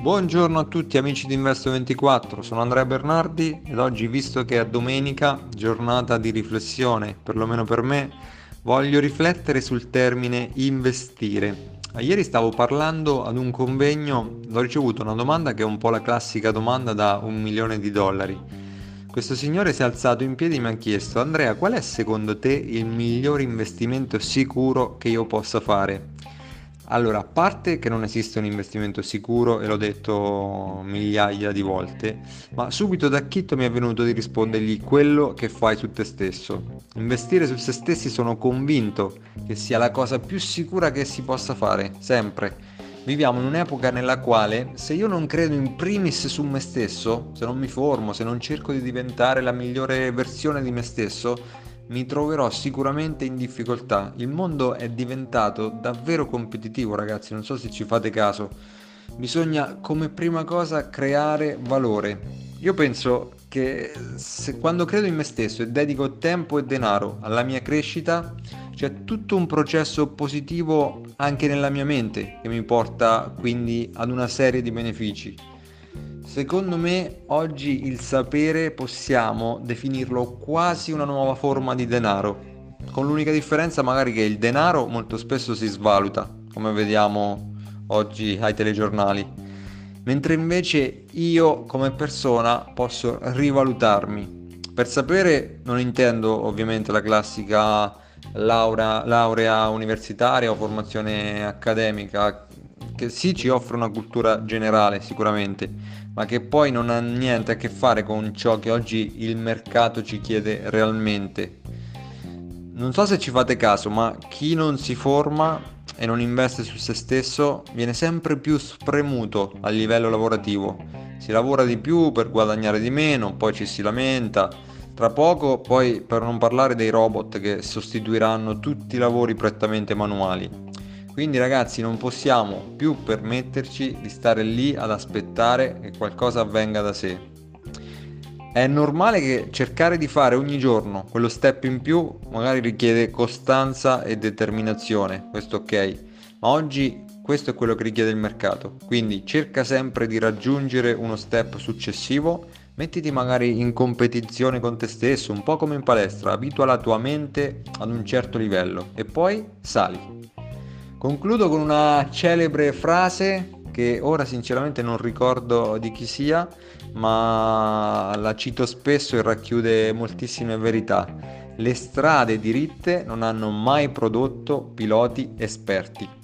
Buongiorno a tutti amici di Investo24, sono Andrea Bernardi ed oggi visto che è domenica, giornata di riflessione, perlomeno per me, voglio riflettere sul termine investire. Ieri stavo parlando ad un convegno, ho ricevuto una domanda che è un po' la classica domanda da un milione di dollari. Questo signore si è alzato in piedi e mi ha chiesto Andrea qual è secondo te il miglior investimento sicuro che io possa fare? Allora, a parte che non esiste un investimento sicuro, e l'ho detto migliaia di volte, ma subito da Chitto mi è venuto di rispondergli quello che fai su te stesso. Investire su se stessi sono convinto che sia la cosa più sicura che si possa fare, sempre. Viviamo in un'epoca nella quale se io non credo in primis su me stesso, se non mi formo, se non cerco di diventare la migliore versione di me stesso, mi troverò sicuramente in difficoltà. Il mondo è diventato davvero competitivo, ragazzi, non so se ci fate caso. Bisogna come prima cosa creare valore. Io penso che se, quando credo in me stesso e dedico tempo e denaro alla mia crescita, c'è tutto un processo positivo anche nella mia mente che mi porta quindi ad una serie di benefici. Secondo me oggi il sapere possiamo definirlo quasi una nuova forma di denaro, con l'unica differenza magari che il denaro molto spesso si svaluta, come vediamo oggi ai telegiornali, mentre invece io come persona posso rivalutarmi. Per sapere non intendo ovviamente la classica laurea, laurea universitaria o formazione accademica, che sì ci offre una cultura generale sicuramente, ma che poi non ha niente a che fare con ciò che oggi il mercato ci chiede realmente. Non so se ci fate caso, ma chi non si forma e non investe su se stesso viene sempre più spremuto a livello lavorativo. Si lavora di più per guadagnare di meno, poi ci si lamenta. Tra poco, poi per non parlare dei robot che sostituiranno tutti i lavori prettamente manuali. Quindi ragazzi non possiamo più permetterci di stare lì ad aspettare che qualcosa avvenga da sé. È normale che cercare di fare ogni giorno quello step in più magari richiede costanza e determinazione, questo ok, ma oggi questo è quello che richiede il mercato, quindi cerca sempre di raggiungere uno step successivo, mettiti magari in competizione con te stesso, un po' come in palestra, abitua la tua mente ad un certo livello e poi sali. Concludo con una celebre frase che ora sinceramente non ricordo di chi sia, ma la cito spesso e racchiude moltissime verità. Le strade diritte non hanno mai prodotto piloti esperti.